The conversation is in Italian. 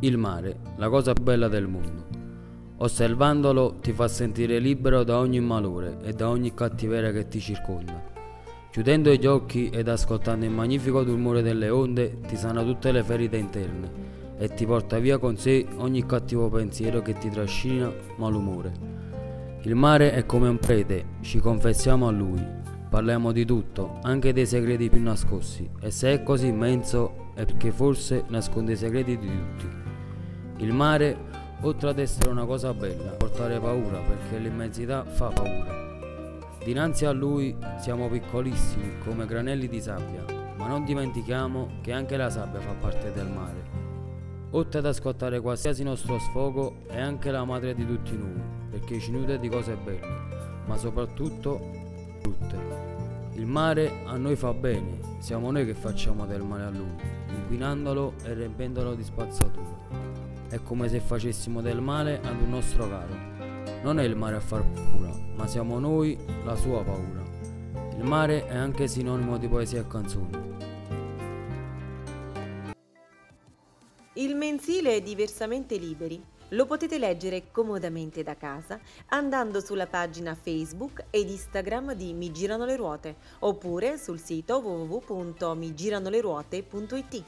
Il mare, la cosa bella del mondo. Osservandolo ti fa sentire libero da ogni malore e da ogni cattiveria che ti circonda. Chiudendo gli occhi ed ascoltando il magnifico rumore delle onde, ti sana tutte le ferite interne e ti porta via con sé ogni cattivo pensiero che ti trascina malumore. Il mare è come un prete, ci confessiamo a lui, parliamo di tutto, anche dei segreti più nascosti, e se è così immenso è perché forse nasconde i segreti di tutti. Il mare, oltre ad essere una cosa bella, portare paura perché l'immensità fa paura. Dinanzi a lui siamo piccolissimi come granelli di sabbia, ma non dimentichiamo che anche la sabbia fa parte del mare. Oltre ad ascoltare qualsiasi nostro sfogo, è anche la madre di tutti noi, perché ci nutre di cose belle, ma soprattutto brutte. Il mare a noi fa bene, siamo noi che facciamo del male a lui, inquinandolo e riempiendolo di spazzatura. È come se facessimo del male ad un nostro caro. Non è il mare a far paura, ma siamo noi la sua paura. Il mare è anche sinonimo di poesia e canzoni. Il mensile è diversamente liberi. Lo potete leggere comodamente da casa andando sulla pagina Facebook ed Instagram di Mi Girano le Ruote oppure sul sito www.migiranoleruote.it.